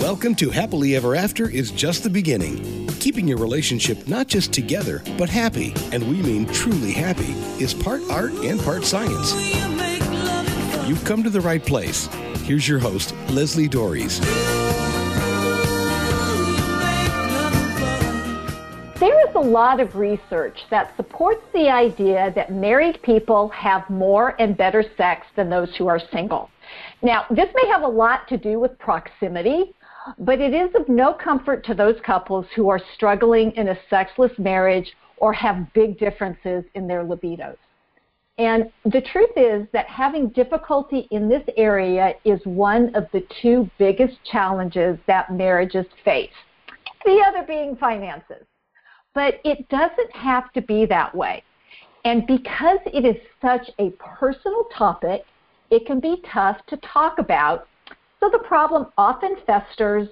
Welcome to Happily Ever After is just the beginning. Keeping your relationship not just together, but happy, and we mean truly happy, is part art and part science. You've come to the right place. Here's your host, Leslie Doares. There is a lot of research that supports the idea that married people have more and better sex than those who are single. Now, this may have a lot to do with proximity, but it is of no comfort to those couples who are struggling in a sexless marriage or have big differences in their libidos. And the truth is that having difficulty in this area is one of the two biggest challenges that marriages face. The other being finances. But it doesn't have to be that way. And because it is such a personal topic, it can be tough to talk about. So the problem often festers,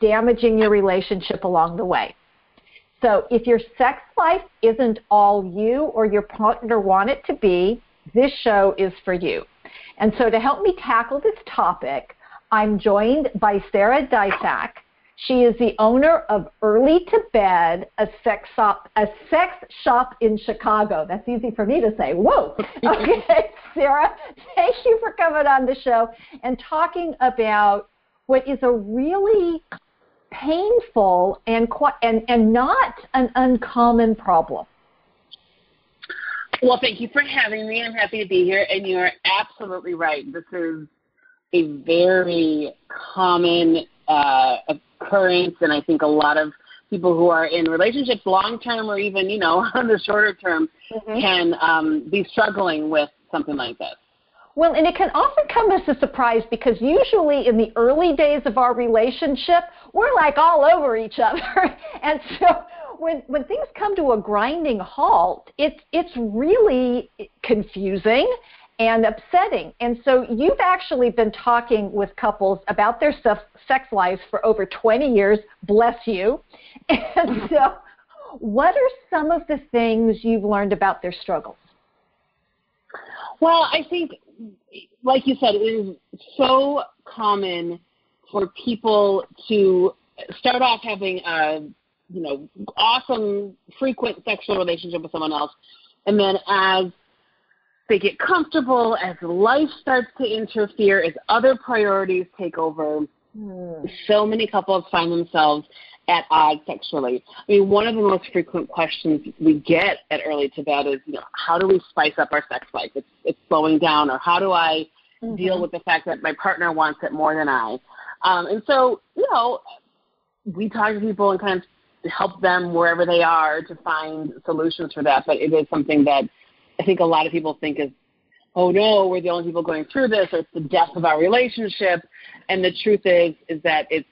damaging your relationship along the way. So if your sex life isn't all you or your partner want it to be, this show is for you. And so to help me tackle this topic, I'm joined by Sarah Deysach. She is the owner of Early to Bed, a sex shop, a sex shop in Chicago. That's easy for me to say. Whoa. Okay, Sarah, thank you for coming on the show and talking about what is a really painful and and and not an uncommon problem. Well, thank you for having me. I'm happy to be here, and you're absolutely right. This is a very common uh, occurrence, and I think a lot of people who are in relationships long term or even you know on the shorter term mm-hmm. can um, be struggling with something like this. Well, and it can often come as a surprise because usually in the early days of our relationship, we're like all over each other. and so when when things come to a grinding halt, it's it's really confusing and upsetting. And so you've actually been talking with couples about their sex lives for over 20 years. Bless you. And mm-hmm. so, what are some of the things you've learned about their struggles? Well, I think, like you said, it is so common for people to start off having a you know awesome frequent sexual relationship with someone else and then as they get comfortable as life starts to interfere as other priorities take over mm. so many couples find themselves at odds sexually i mean one of the most frequent questions we get at early to bed is you know how do we spice up our sex life it's it's slowing down or how do i mm-hmm. deal with the fact that my partner wants it more than i um, and so you know we talk to people and kind of help them wherever they are to find solutions for that. But it is something that I think a lot of people think is, oh no, we're the only people going through this, or it's the death of our relationship. And the truth is, is that it's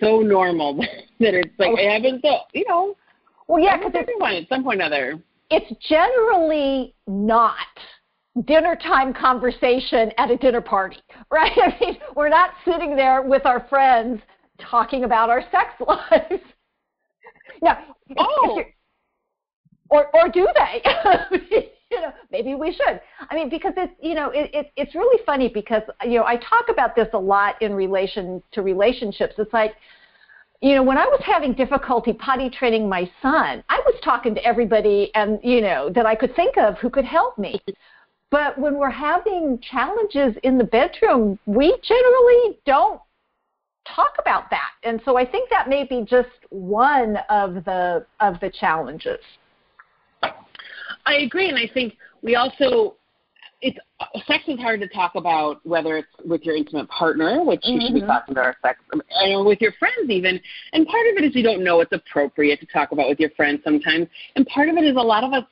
so normal that it's like oh, it happens. So you know, well, yeah, because everyone at some point or other. It's generally not dinner time conversation at a dinner party, right? I mean, we're not sitting there with our friends talking about our sex lives. now, oh. Or or do they? you know, maybe we should. I mean, because it's you know, it, it it's really funny because you know I talk about this a lot in relation to relationships. It's like you know, when I was having difficulty potty training my son, I was talking to everybody and, you know, that I could think of who could help me. But when we're having challenges in the bedroom, we generally don't talk about that. And so I think that may be just one of the of the challenges. I agree, and I think we also it's sex is hard to talk about whether it's with your intimate partner, which mm-hmm. you should be mm-hmm. talking about our sex, or with your friends even. And part of it is you don't know what's appropriate to talk about with your friends sometimes, and part of it is a lot of us.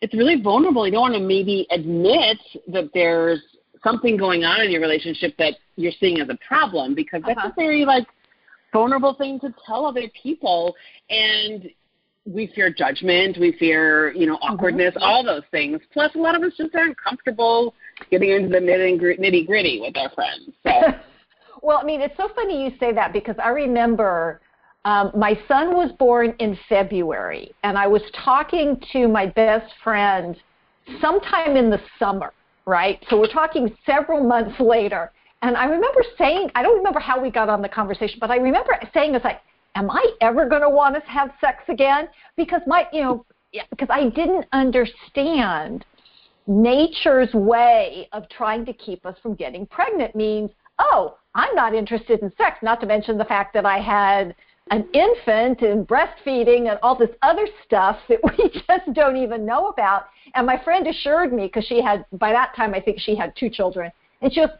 It's really vulnerable. You don't want to maybe admit that there's something going on in your relationship that you're seeing as a problem because that's uh-huh. a very like vulnerable thing to tell other people and we fear judgment, we fear, you know, mm-hmm. awkwardness, mm-hmm. all those things. Plus, a lot of us just aren't comfortable getting into the nitty gritty with our friends. So. well, I mean, it's so funny you say that because I remember um, my son was born in February, and I was talking to my best friend sometime in the summer, right? So we're talking several months later. And I remember saying, I don't remember how we got on the conversation, but I remember saying, "It's like, am I ever going to want to have sex again?" Because my, you know, because I didn't understand nature's way of trying to keep us from getting pregnant means, oh, I'm not interested in sex, not to mention the fact that I had an infant and breastfeeding and all this other stuff that we just don't even know about. And my friend assured me, because she had, by that time, I think she had two children, and she goes,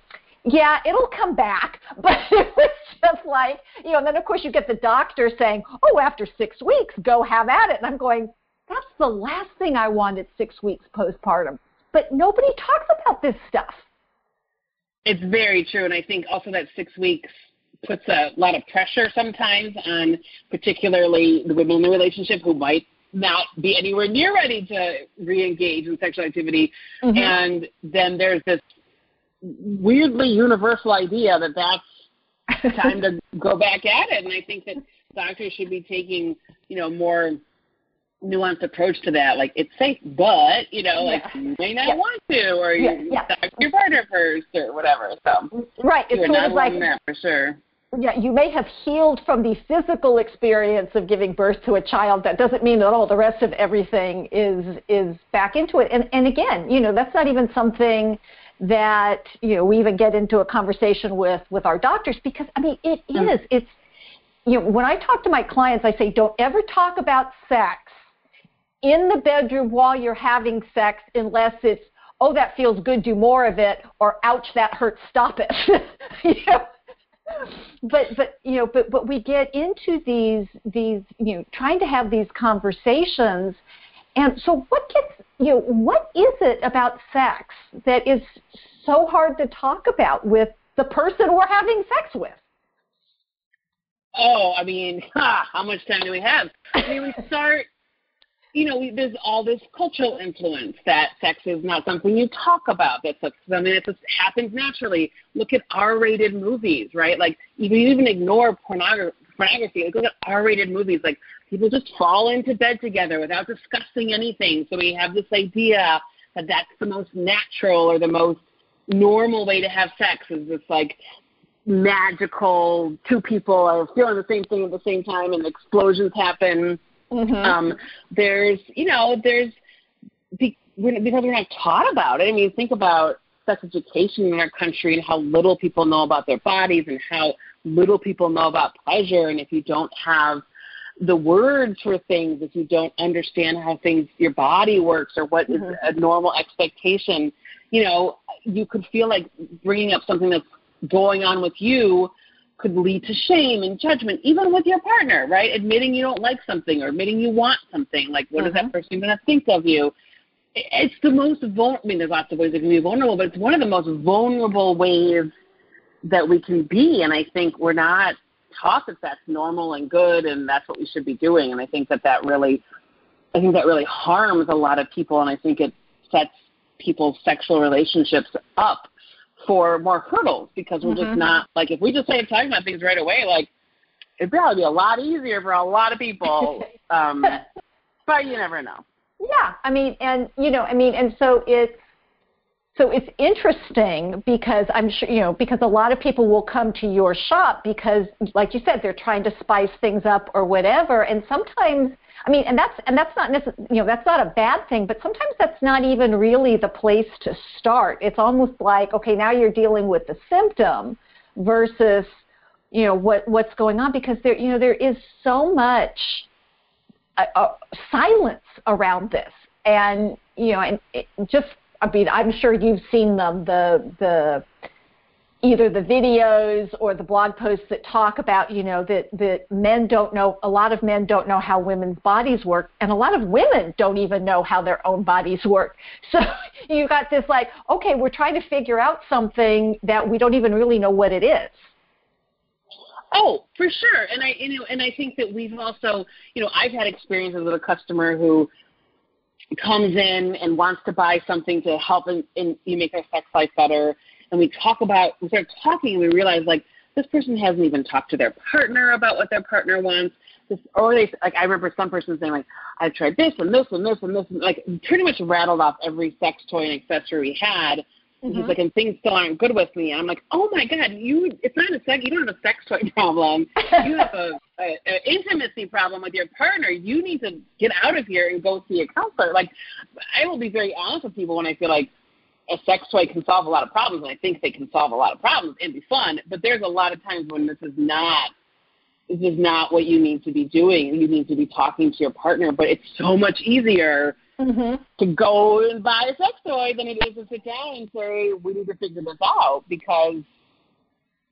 yeah, it'll come back. But it was just like, you know, and then of course you get the doctor saying, oh, after six weeks, go have at it. And I'm going, that's the last thing I wanted six weeks postpartum. But nobody talks about this stuff. It's very true. And I think also that six weeks puts a lot of pressure sometimes on particularly the women in the relationship who might not be anywhere near ready to re-engage in sexual activity. Mm-hmm. And then there's this weirdly universal idea that that's time to go back at it. And I think that doctors should be taking, you know, more nuanced approach to that. Like it's safe, but you know, like you may not yeah. want to, or you yeah. talk to your partner first, or whatever. So right, it's sort of like that for sure. Yeah, you may have healed from the physical experience of giving birth to a child. That doesn't mean that all the rest of everything is is back into it. And and again, you know, that's not even something that you know we even get into a conversation with with our doctors because I mean it mm. is it's you know when I talk to my clients I say don't ever talk about sex in the bedroom while you're having sex unless it's oh that feels good do more of it or ouch that hurts stop it you know? but but you know but but we get into these these you know trying to have these conversations and so what gets you know what is it about sex that is so hard to talk about with the person we're having sex with? Oh i mean how much time do we have? I mean we start you know, we, there's all this cultural influence that sex is not something you talk about. That's something that just happens naturally. Look at R-rated movies, right? Like you even ignore pornography. Pornography. Like, look at R-rated movies. Like people just fall into bed together without discussing anything. So we have this idea that that's the most natural or the most normal way to have sex is this like magical two people are feeling the same thing at the same time and explosions happen Mm-hmm. Um, there's, you know, there's because we're not taught about it. I mean, think about sex education in our country and how little people know about their bodies and how little people know about pleasure. And if you don't have the words for things, if you don't understand how things, your body works or what mm-hmm. is a normal expectation, you know, you could feel like bringing up something that's going on with you could lead to shame and judgment, even with your partner, right? Admitting you don't like something or admitting you want something. Like, what uh-huh. is that person going to think of you? It's the most vulnerable. I mean, there's lots of ways it can be vulnerable, but it's one of the most vulnerable ways that we can be. And I think we're not taught that that's normal and good, and that's what we should be doing. And I think that that really, I think that really harms a lot of people, and I think it sets people's sexual relationships up for more hurdles because we're mm-hmm. just not like if we just started talking about things right away, like it'd probably be a lot easier for a lot of people. um, but you never know. Yeah, I mean, and you know, I mean, and so it's so it's interesting because I'm sure you know because a lot of people will come to your shop because, like you said, they're trying to spice things up or whatever, and sometimes I mean, and that's and that's not necessarily you know that's not a bad thing, but sometimes that's not even really the place to start. It's almost like okay, now you're dealing with the symptom versus you know what what's going on because there you know there is so much uh, uh, silence around this, and you know, and it just I mean, I'm sure you've seen them the the either the videos or the blog posts that talk about you know that that men don't know a lot of men don't know how women's bodies work and a lot of women don't even know how their own bodies work so you got this like okay we're trying to figure out something that we don't even really know what it is Oh, for sure. And I you know and I think that we've also, you know, I've had experiences with a customer who comes in and wants to buy something to help in you make their sex life better and we talk about we start talking and we realize like this person hasn't even talked to their partner about what their partner wants. This, or they like I remember some person saying like I've tried this and this and this and this and like pretty much rattled off every sex toy and accessory we had, Mm-hmm. He's like, and things still aren't good with me. And I'm like, oh my god, you! It's not a sex. You don't have a sex toy problem. You have a, a, a intimacy problem with your partner. You need to get out of here and go see a counselor. Like, I will be very honest with people when I feel like a sex toy can solve a lot of problems, and I think they can solve a lot of problems and be fun. But there's a lot of times when this is not this is not what you need to be doing. You need to be talking to your partner, but it's so much easier mm-hmm. to go and buy a sex toy than it is to sit down and say, we need to figure this out because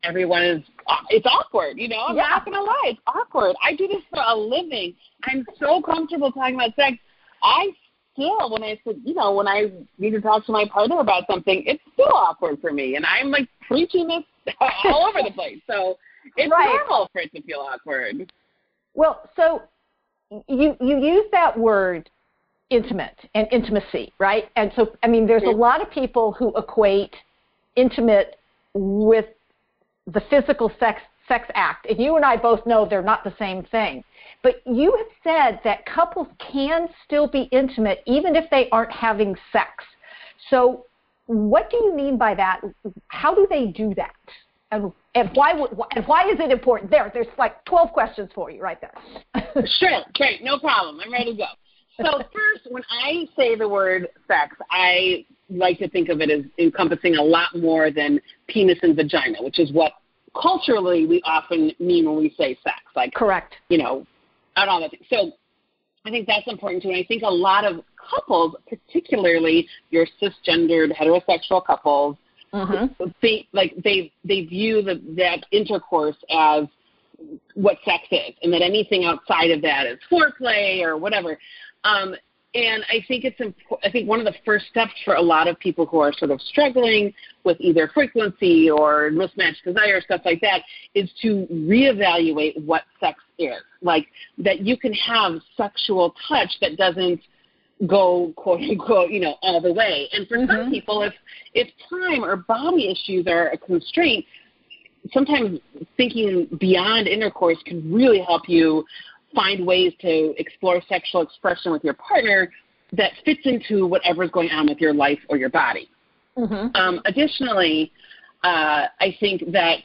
everyone is, it's awkward, you know? I'm yeah. not going to lie, it's awkward. I do this for a living. I'm so comfortable talking about sex. I still, when I said, you know, when I need to talk to my partner about something, it's still awkward for me. And I'm like preaching this all over the place. So it's right. normal for it to feel awkward. Well, so you you use that word intimate and intimacy, right? And so I mean there's a lot of people who equate intimate with the physical sex sex act. And you and I both know they're not the same thing. But you have said that couples can still be intimate even if they aren't having sex. So what do you mean by that? How do they do that? And, and why would and why is it important? There, there's like 12 questions for you right there. sure, great, no problem. I'm ready to go. So first, when I say the word sex, I like to think of it as encompassing a lot more than penis and vagina, which is what culturally we often mean when we say sex. Like correct, you know, and all that. So I think that's important too. And I think a lot of couples, particularly your cisgendered heterosexual couples, mm-hmm. they like they they view the, that intercourse as what sex is, and that anything outside of that is foreplay or whatever. Um, and I think it's imp- I think one of the first steps for a lot of people who are sort of struggling with either frequency or mismatched desire stuff like that is to reevaluate what sex is. Like that you can have sexual touch that doesn't go quote unquote you know all the way and for mm-hmm. some people if if time or body issues are a constraint sometimes thinking beyond intercourse can really help you find ways to explore sexual expression with your partner that fits into whatever's going on with your life or your body mm-hmm. um, additionally uh, i think that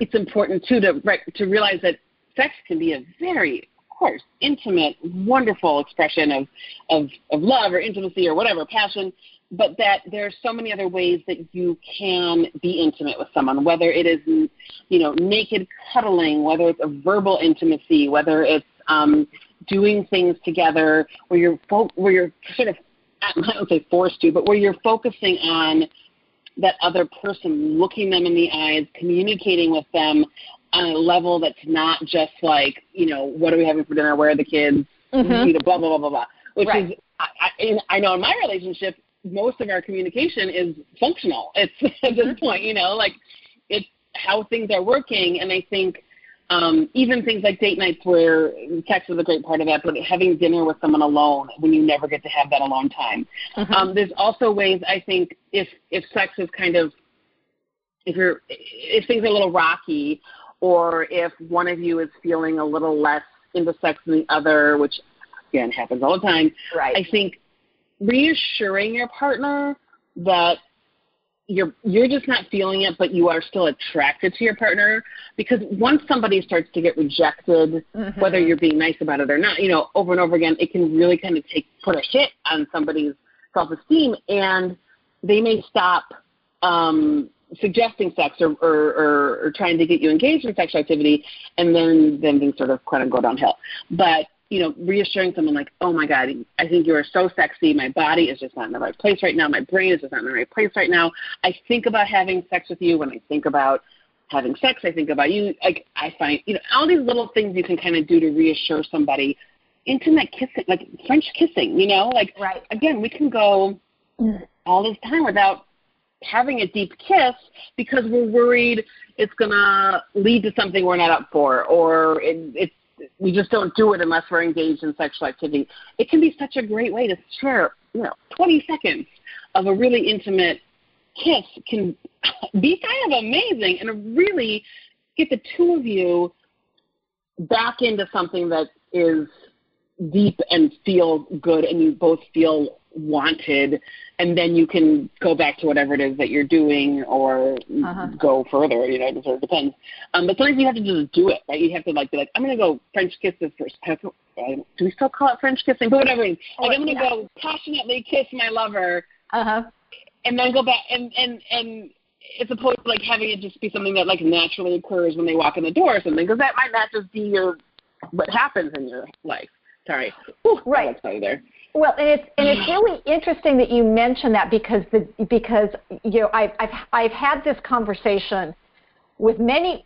it's important too to to realize that sex can be a very of course, intimate, wonderful expression of, of, of love or intimacy or whatever, passion, but that there are so many other ways that you can be intimate with someone, whether it is, you know, naked cuddling, whether it's a verbal intimacy, whether it's um, doing things together where you're fo- where you're sort of I don't say forced to, but where you're focusing on that other person, looking them in the eyes, communicating with them, on a level that's not just like, you know, what are we having for dinner? Where are the kids? Mm-hmm. Blah blah blah blah blah. Which right. is, I, I, in, I know in my relationship, most of our communication is functional. It's at this mm-hmm. point, you know, like it's how things are working, and I think. Um, even things like date nights where sex is a great part of that, but having dinner with someone alone when you never get to have that alone time. Mm-hmm. Um, there's also ways I think if if sex is kind of if you're if things are a little rocky or if one of you is feeling a little less into sex than the other, which again happens all the time. Right. I think reassuring your partner that you're you're just not feeling it, but you are still attracted to your partner. Because once somebody starts to get rejected, mm-hmm. whether you're being nice about it or not, you know, over and over again, it can really kind of take put a hit on somebody's self esteem, and they may stop um, suggesting sex or, or, or, or trying to get you engaged in sexual activity, and then then things sort of kind of go downhill. But you know, reassuring someone like, "Oh my God, I think you are so sexy. My body is just not in the right place right now. My brain is just not in the right place right now. I think about having sex with you when I think about having sex. I think about you. Like I find, you know, all these little things you can kind of do to reassure somebody. Intimate kissing, like French kissing, you know, like right. again, we can go all this time without having a deep kiss because we're worried it's going to lead to something we're not up for or it, it's we just don't do it unless we're engaged in sexual activity. It can be such a great way to share, you know, 20 seconds of a really intimate kiss can be kind of amazing and really get the two of you back into something that is deep and feel good and you both feel wanted and then you can go back to whatever it is that you're doing or uh-huh. go further you know it sort of depends. Um but sometimes you have to just do it right? You have to like be like i'm going to go french kiss this first do we still call it french kissing? But whatever like i'm going to go passionately kiss my lover. Uh-huh. And then go back and and and as opposed to like having it just be something that like naturally occurs when they walk in the door or something because that might not just be your what happens in your life. Sorry. Whew, right. there well, and it's and it's really interesting that you mention that because the because you know I've I've I've had this conversation with many,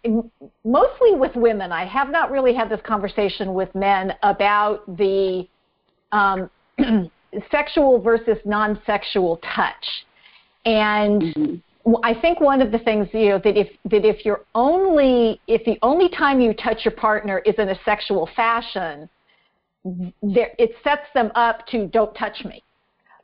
mostly with women. I have not really had this conversation with men about the um, sexual versus non-sexual touch, and. Mm-hmm. I think one of the things you know that if that if you're only if the only time you touch your partner is in a sexual fashion, it sets them up to don't touch me,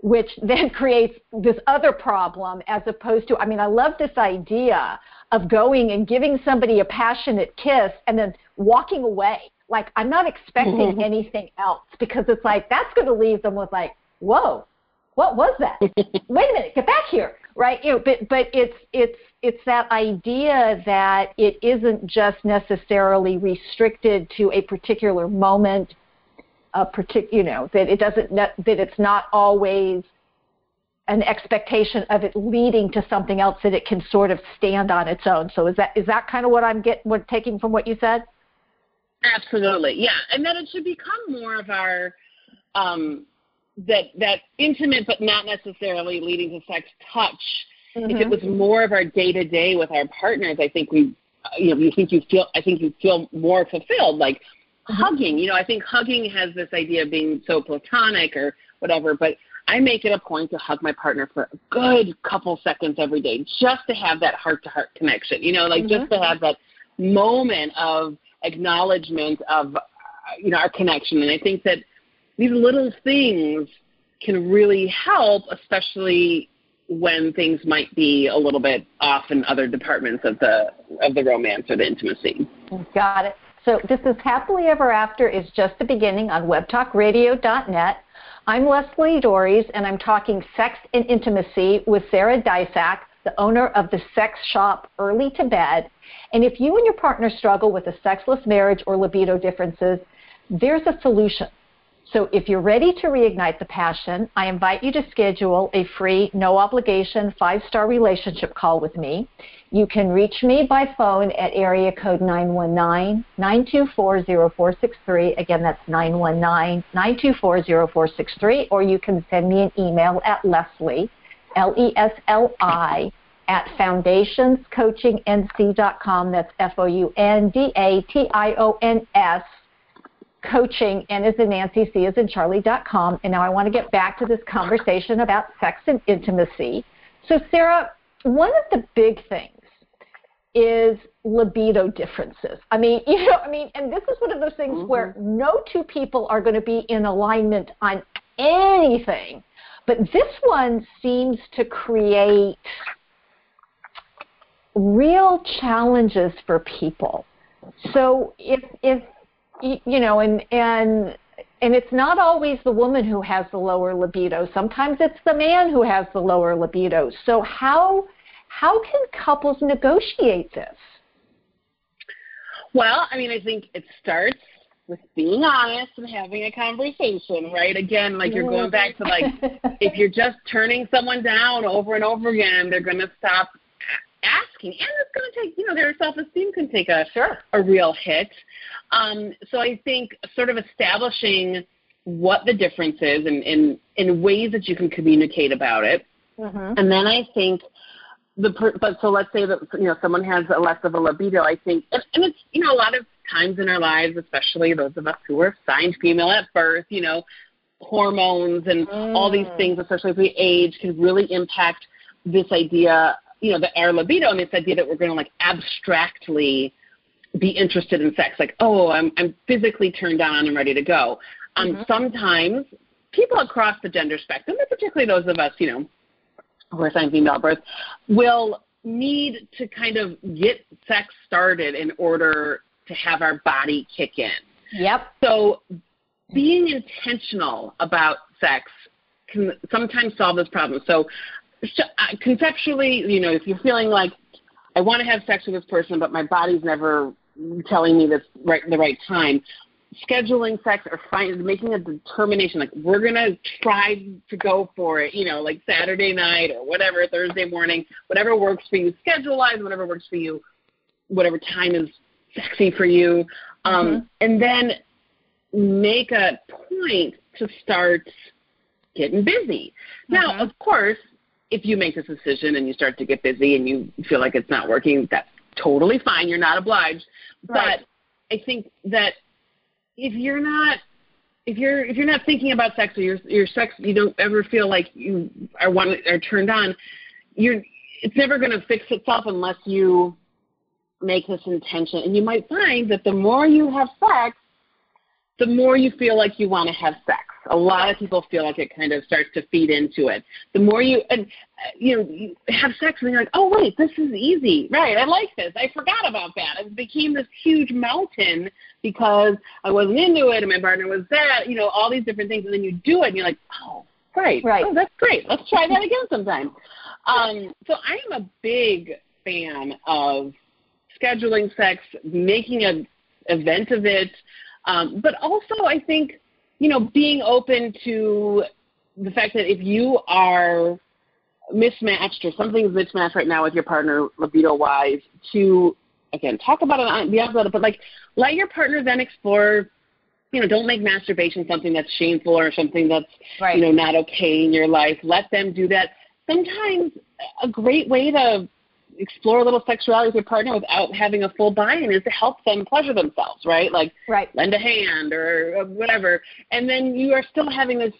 which then creates this other problem as opposed to, I mean, I love this idea of going and giving somebody a passionate kiss and then walking away. Like, I'm not expecting mm-hmm. anything else because it's like, that's going to leave them with, like, whoa, what was that? Wait a minute, get back here, right? You know, but but it's it's it's that idea that it isn't just necessarily restricted to a particular moment a particular, you know, that it doesn't, that it's not always an expectation of it leading to something else that it can sort of stand on its own. So is that is that kind of what I'm get what taking from what you said? Absolutely, yeah, and that it should become more of our um, that that intimate but not necessarily leading to sex touch. Mm-hmm. If it was more of our day to day with our partners, I think we, you know, you think you feel, I think you feel more fulfilled. Like Mm-hmm. Hugging. You know, I think hugging has this idea of being so platonic or whatever, but I make it a point to hug my partner for a good couple seconds every day just to have that heart to heart connection. You know, like mm-hmm. just to have that moment of acknowledgement of you know our connection and I think that these little things can really help especially when things might be a little bit off in other departments of the of the romance or the intimacy. Got it. So this is Happily Ever After is just the beginning on webtalkradio.net. I'm Leslie Doares, and I'm talking sex and intimacy with Sarah Deysach, the owner of the sex shop Early to Bed. And if you and your partner struggle with a sexless marriage or libido differences, there's a solution. So if you're ready to reignite the passion, I invite you to schedule a free, no obligation, five star relationship call with me. You can reach me by phone at area code 919 924 0463. Again, that's 919 924 0463. Or you can send me an email at Leslie, L E S L I, at foundationscoachingnc.com. That's F O U N D A T I O N S coaching, and is in Nancy, C is in Charlie.com. And now I want to get back to this conversation about sex and intimacy. So, Sarah, one of the big things is libido differences. I mean, you know, I mean, and this is one of those things mm-hmm. where no two people are going to be in alignment on anything. But this one seems to create real challenges for people. So if if you know, and and and it's not always the woman who has the lower libido. Sometimes it's the man who has the lower libido. So how how can couples negotiate this? Well, I mean, I think it starts with being honest and having a conversation, right? Again, like you're going back to like mm-hmm. if you're just turning someone down over and over again, they're going to stop asking, and it's going to take, you know, their self-esteem can take a sure. a real hit. Um, so I think sort of establishing what the difference is and in, in ways that you can communicate about it. Mm-hmm. And then I think the but so let's say that you know someone has a less of a libido. I think, and, and it's you know a lot of times in our lives, especially those of us who were assigned female at birth, you know, hormones and mm. all these mm. things, especially as we age, can really impact this idea, you know, the our libido and this idea that we're going to like abstractly be interested in sex, like, oh, I'm I'm physically turned on and ready to go. Um, mm-hmm. Sometimes people across the gender spectrum, and particularly those of us, you know, who are assigned female birth, will need to kind of get sex started in order to have our body kick in. Yep. So being intentional about sex can sometimes solve this problem. So, uh, conceptually, you know, if you're feeling like I want to have sex with this person, but my body's never telling me this right the right time, scheduling sex or find, making a determination like we're gonna try to go for it you know like saturday night or whatever thursday morning whatever works for you schedule wise whatever works for you whatever time is sexy for you um, mm-hmm. and then make a point to start getting busy mm-hmm. now of course if you make this decision and you start to get busy and you feel like it's not working that's totally fine you're not obliged right. but i think that if you're not if you're if you're not thinking about sex or your your sex you don't ever feel like you are one are turned on, you're it's never going to fix itself unless you make this intention. And you might find that the more you have sex, the more you feel like you want to have sex. A lot of people feel like it kind of starts to feed into it. The more you and you know you have sex and you're like, oh wait, this is easy, right? I like this. I forgot about that. It became this huge mountain because I wasn't into it and my partner was that. You know, all these different things, and then you do it and you're like, oh, great, right? Oh, that's great. Let's try that again sometime. Um, so I am a big fan of scheduling sex, making an event of it, um, but also I think you know, being open to the fact that if you are mismatched or something's mismatched right now with your partner libido wise, to again talk about it on the outside, but like let your partner then explore. You know, don't make masturbation something that's shameful or something that's right. you know not okay in your life. Let them do that. Sometimes a great way to explore a little sexuality with your partner without having a full buy-in is to help them pleasure themselves, right? Like right. lend a hand or whatever. And then you are still having this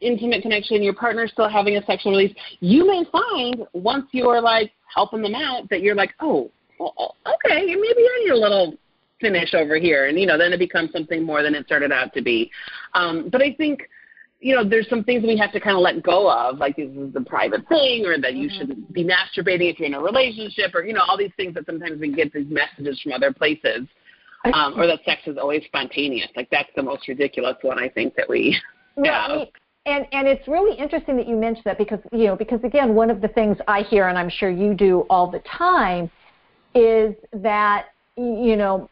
intimate connection, your partner's still having a sexual release. You may find once you're like helping them out that you're like, oh, well, okay, maybe I need a little finish over here. And, you know, then it becomes something more than it started out to be. Um, but I think – you know, there's some things we have to kind of let go of, like this is a private thing, or that you mm-hmm. shouldn't be masturbating if you're in a relationship, or you know, all these things that sometimes we get these messages from other places, um, or that sex is always spontaneous. Like that's the most ridiculous one I think that we have. And and it's really interesting that you mentioned that because you know because again one of the things I hear and I'm sure you do all the time is that you know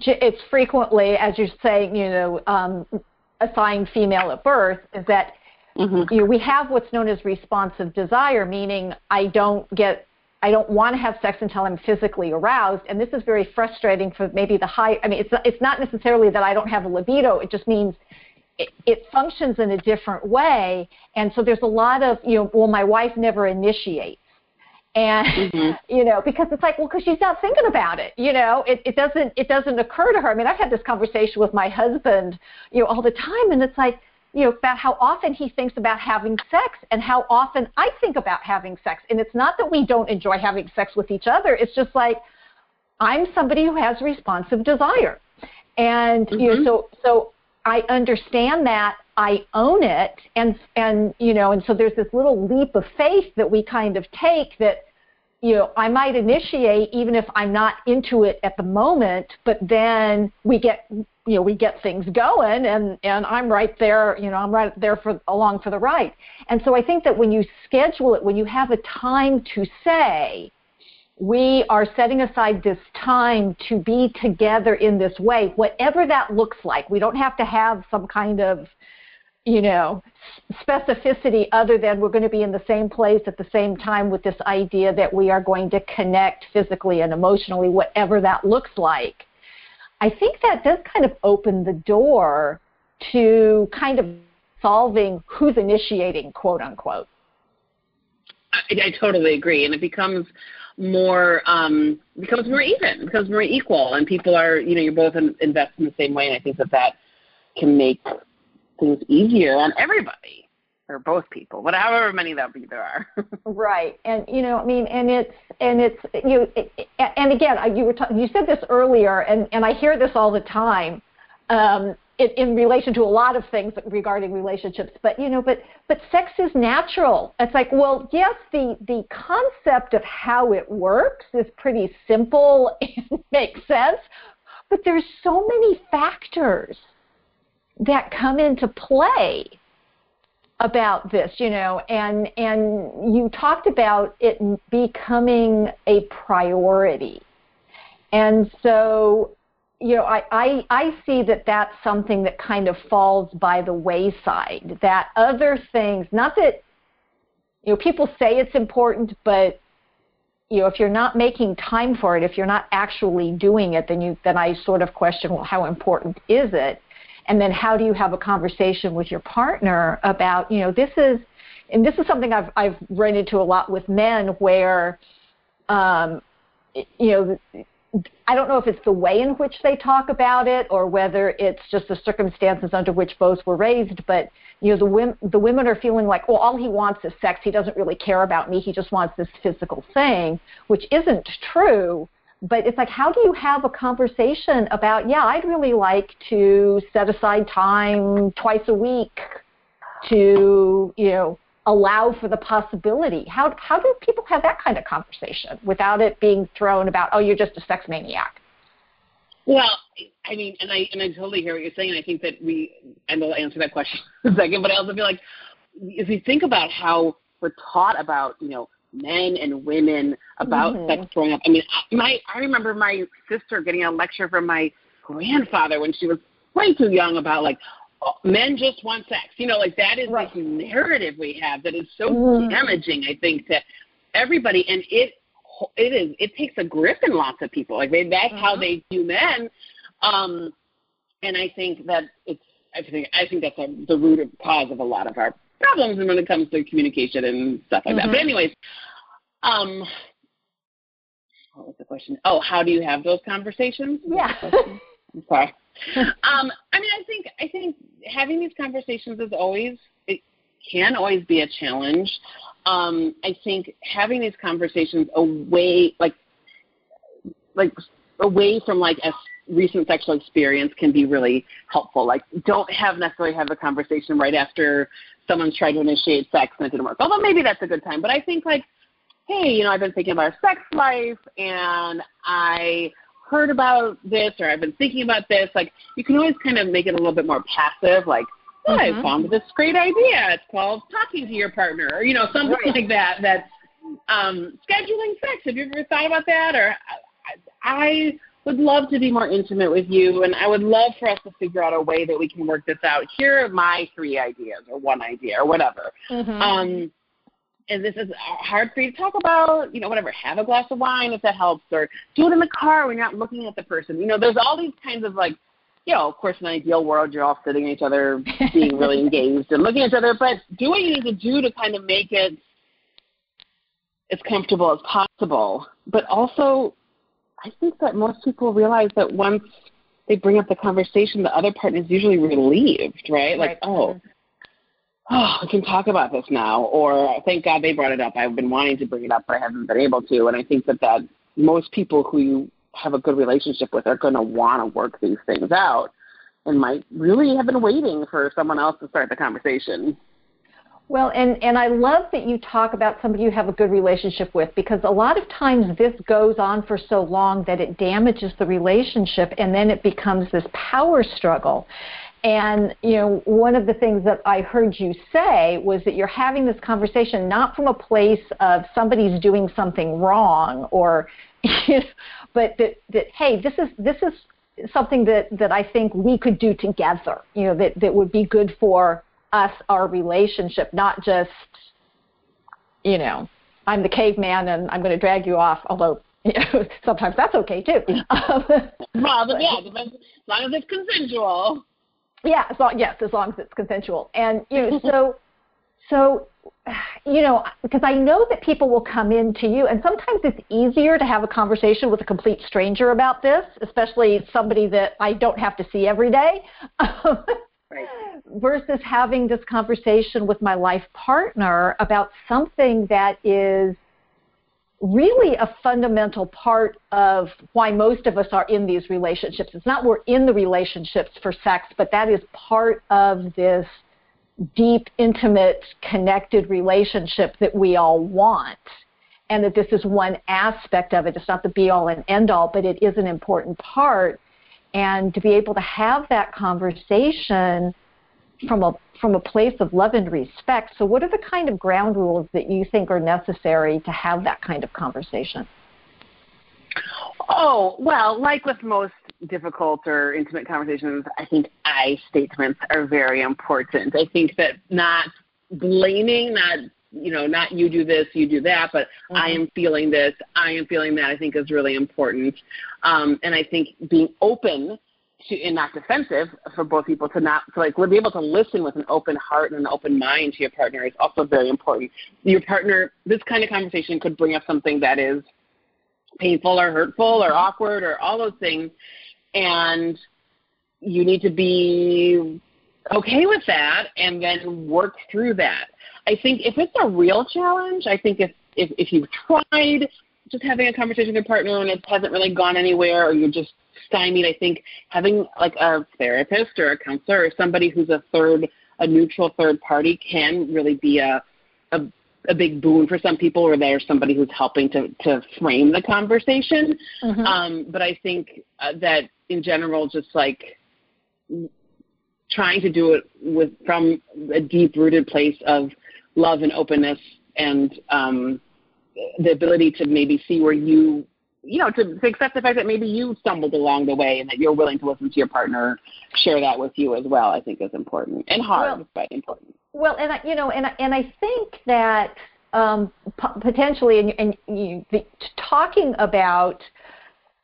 it's frequently as you're saying you know um, assigned female at birth is that mm-hmm. you know, we have what's known as responsive desire, meaning I don't get I don't want to have sex until I'm physically aroused, and this is very frustrating for maybe the high. I mean, it's it's not necessarily that I don't have a libido. It just means it, it functions in a different way, and so there's a lot of you know. Well, my wife never initiates, and mm-hmm. you know because it's like well because she's not thinking about it you know it, it doesn't it doesn't occur to her i mean i've had this conversation with my husband you know all the time and it's like you know about how often he thinks about having sex and how often i think about having sex and it's not that we don't enjoy having sex with each other it's just like i'm somebody who has responsive desire and mm-hmm. you know mm-hmm. so so i understand that I own it and and you know and so there's this little leap of faith that we kind of take that you know I might initiate even if I'm not into it at the moment but then we get you know we get things going and and I'm right there you know I'm right there for along for the ride. And so I think that when you schedule it when you have a time to say we are setting aside this time to be together in this way, whatever that looks like. We don't have to have some kind of you know, specificity other than we're going to be in the same place at the same time with this idea that we are going to connect physically and emotionally, whatever that looks like. I think that does kind of open the door to kind of solving who's initiating, quote unquote. I, I totally agree, and it becomes more um, becomes more even, becomes more equal, and people are you know you're both in, invest in the same way, and I think that that can make things easier on everybody or both people, but however many that be there are. right, and you know, I mean, and it's and it's you, and again, you were ta- you said this earlier, and and I hear this all the time. Um, in, in relation to a lot of things regarding relationships, but you know, but but sex is natural. It's like, well, yes, the the concept of how it works is pretty simple and makes sense, but there's so many factors that come into play about this, you know, and and you talked about it becoming a priority. And so, you know, I, I, I see that that's something that kind of falls by the wayside. That other things, not that, you know, people say it's important, but you know, if you're not making time for it, if you're not actually doing it, then you then I sort of question, well, how important is it? And then how do you have a conversation with your partner about, you know, this is, and this is something I've I've run into a lot with men where, um, you know, I don't know if it's the way in which they talk about it or whether it's just the circumstances under which both were raised, but you know the women the women are feeling like well all he wants is sex. He doesn't really care about me. He just wants this physical thing which isn't true. But it's like how do you have a conversation about yeah i'd really like to set aside time twice a week to you know allow for the possibility how how do people have that kind of conversation without it being thrown about oh you're just a sex maniac well, I mean, and I and I totally hear what you're saying. And I think that we, and I'll answer that question in a second. But I also feel like if you think about how we're taught about, you know, men and women about mm-hmm. sex growing up. I mean, my I remember my sister getting a lecture from my grandfather when she was way too young about like men just want sex. You know, like that is right. this narrative we have that is so mm-hmm. damaging. I think to everybody, and it it is it takes a grip in lots of people. Like they, that's mm-hmm. how they view men. Um, and I think that it's I think I think that's a, the root of cause of a lot of our problems when it comes to communication and stuff like mm-hmm. that. But anyways, um, what was the question? Oh, how do you have those conversations? Yeah. I'm sorry. um, I mean, I think I think having these conversations is always it can always be a challenge um, I think having these conversations away, like, like away from like a recent sexual experience can be really helpful. Like, don't have necessarily have a conversation right after someone's tried to initiate sex and it didn't work. Although maybe that's a good time. But I think like, hey, you know, I've been thinking about our sex life and I heard about this or I've been thinking about this. Like, you can always kind of make it a little bit more passive. Like, mm-hmm. I found this great idea. It's called talking to your partner, or you know, something right. like that. That's um, scheduling sex. Have you ever thought about that? Or I, I would love to be more intimate with you, and I would love for us to figure out a way that we can work this out. Here are my three ideas, or one idea, or whatever. Mm-hmm. Um, and this is uh, hard for you to talk about, you know, whatever, have a glass of wine if that helps, or do it in the car when you're not looking at the person. You know, there's all these kinds of like you know, of course, in an ideal world, you're all sitting at each other, being really engaged and looking at each other. But do what you need to do to kind of make it as comfortable as possible. But also, I think that most people realize that once they bring up the conversation, the other partner is usually relieved, right? Like, oh, oh, we can talk about this now, or thank God they brought it up. I've been wanting to bring it up, but I haven't been able to. And I think that that most people who you have a good relationship with are going to want to work these things out and might really have been waiting for someone else to start the conversation. Well, and, and I love that you talk about somebody you have a good relationship with because a lot of times this goes on for so long that it damages the relationship and then it becomes this power struggle. And, you know, one of the things that I heard you say was that you're having this conversation not from a place of somebody's doing something wrong or but that, that hey, this is this is something that, that I think we could do together, you know, that, that would be good for us, our relationship, not just, you know, I'm the caveman and I'm going to drag you off, although you know, sometimes that's okay too. Um, well, yeah, as long as it's consensual. Yeah, as long, yes, as long as it's consensual. And, you know, so, so you know, because I know that people will come in to you, and sometimes it's easier to have a conversation with a complete stranger about this, especially somebody that I don't have to see every day, right. versus having this conversation with my life partner about something that is really a fundamental part of why most of us are in these relationships. It's not we're in the relationships for sex, but that is part of this deep, intimate, connected relationship that we all want. And that this is one aspect of it. It's not the be all and end all, but it is an important part. And to be able to have that conversation from a from a place of love and respect. So, what are the kind of ground rules that you think are necessary to have that kind of conversation? Oh, well, like with most difficult or intimate conversations, I think I statements are very important. I think that not blaming, not you know, not you do this, you do that, but mm-hmm. I am feeling this, I am feeling that. I think is really important, um, and I think being open to and not defensive for both people to not to like be able to listen with an open heart and an open mind to your partner is also very important. Your partner, this kind of conversation could bring up something that is painful or hurtful or awkward or all those things, and you need to be okay with that and then work through that. I think if it's a real challenge, I think if if, if you've tried just having a conversation with your partner and it hasn't really gone anywhere or you're just stymied, I think having like a therapist or a counselor or somebody who's a third, a neutral third party can really be a, a, a big boon for some people or there's somebody who's helping to, to frame the conversation. Mm-hmm. Um, but I think uh, that in general, just like trying to do it with from a deep rooted place of love and openness and um, the ability to maybe see where you you know, to, to accept the fact that maybe you stumbled along the way and that you're willing to listen to your partner share that with you as well, I think is important and hard, well, but important. Well, and I, you know, and and I think that um, p- potentially, and, and you, the, talking about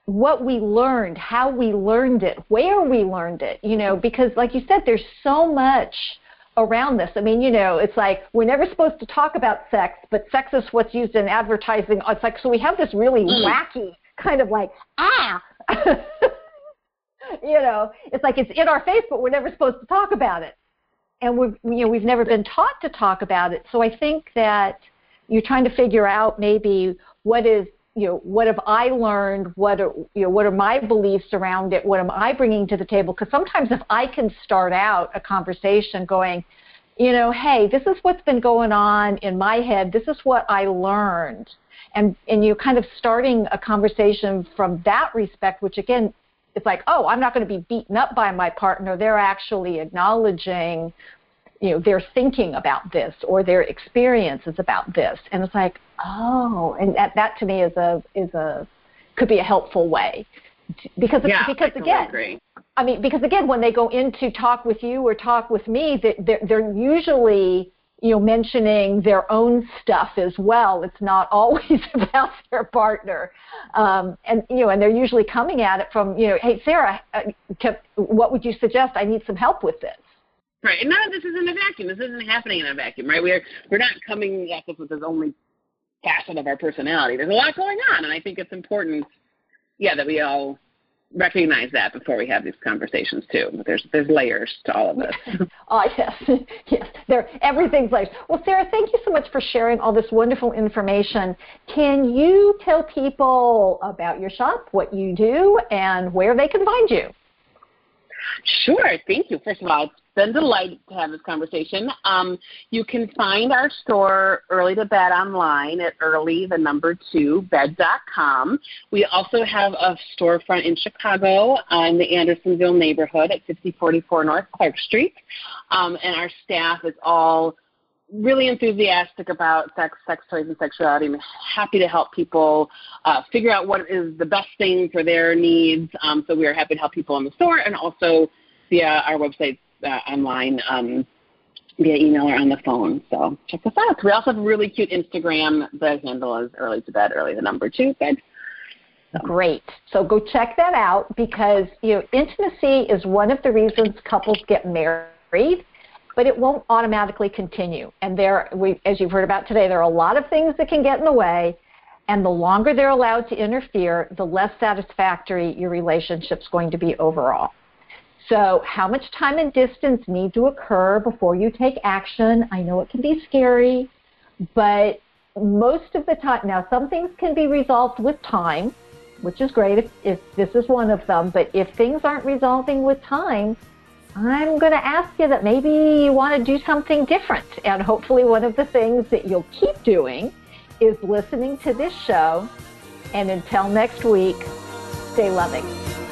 what we learned, how we learned it, where we learned it, you know, because like you said, there's so much around this. I mean, you know, it's like we're never supposed to talk about sex, but sex is what's used in advertising. It's like so we have this really mm. wacky kind of like ah. you know, it's like it's in our face, but we're never supposed to talk about it, and we've you know we've never been taught to talk about it. So I think that you're trying to figure out maybe what is you know what have I learned? What are you know what are my beliefs around it? What am I bringing to the table? Because sometimes if I can start out a conversation going, you know, hey, this is what's been going on in my head. This is what I learned, and and you're kind of starting a conversation from that respect, which again, it's like, oh, I'm not going to be beaten up by my partner. They're actually acknowledging you know they're thinking about this or their experiences about this. And it's like oh and that that to me is a is a could be a helpful way. Because yeah, because I again agree. I mean because again when they go in to talk with you or talk with me they're, they're usually you know mentioning their own stuff as well. It's not always about their partner. Um, and you know and they're usually coming at it from you know hey sarah uh, what would you suggest? I need some help with this Right, and none of this is in a vacuum. This isn't happening in a vacuum, right? We're we're not coming at this with this only facet of our personality. There's a lot going on, and I think it's important, yeah, that we all recognize that before we have these conversations too. There's there's layers to all of this. oh yes, yes. There everything's layers. Well, Sarah, thank you so much for sharing all this wonderful information. Can you tell people about your shop, what you do, and where they can find you? Sure. Thank you. First of all, been delighted to have this conversation. Um, you can find our store Early to Bed online at early, the number two, bed.com. We also have a storefront in Chicago in the Andersonville neighborhood at 5044 North Clark Street. Um, and our staff is all really enthusiastic about sex, sex toys, and sexuality. I'm happy to help people uh, figure out what is the best thing for their needs. Um, so we are happy to help people in the store and also via our website uh, online um, via email or on the phone. So check us out. We also have a really cute Instagram. The handle is early to bed, early the number two bed. So. Great. So go check that out because you know intimacy is one of the reasons couples get married, but it won't automatically continue. And there, we, as you've heard about today, there are a lot of things that can get in the way. And the longer they're allowed to interfere, the less satisfactory your relationship's going to be overall. So, how much time and distance need to occur before you take action? I know it can be scary, but most of the time, now some things can be resolved with time, which is great if, if this is one of them, but if things aren't resolving with time, I'm going to ask you that maybe you want to do something different. And hopefully, one of the things that you'll keep doing is listening to this show. And until next week, stay loving.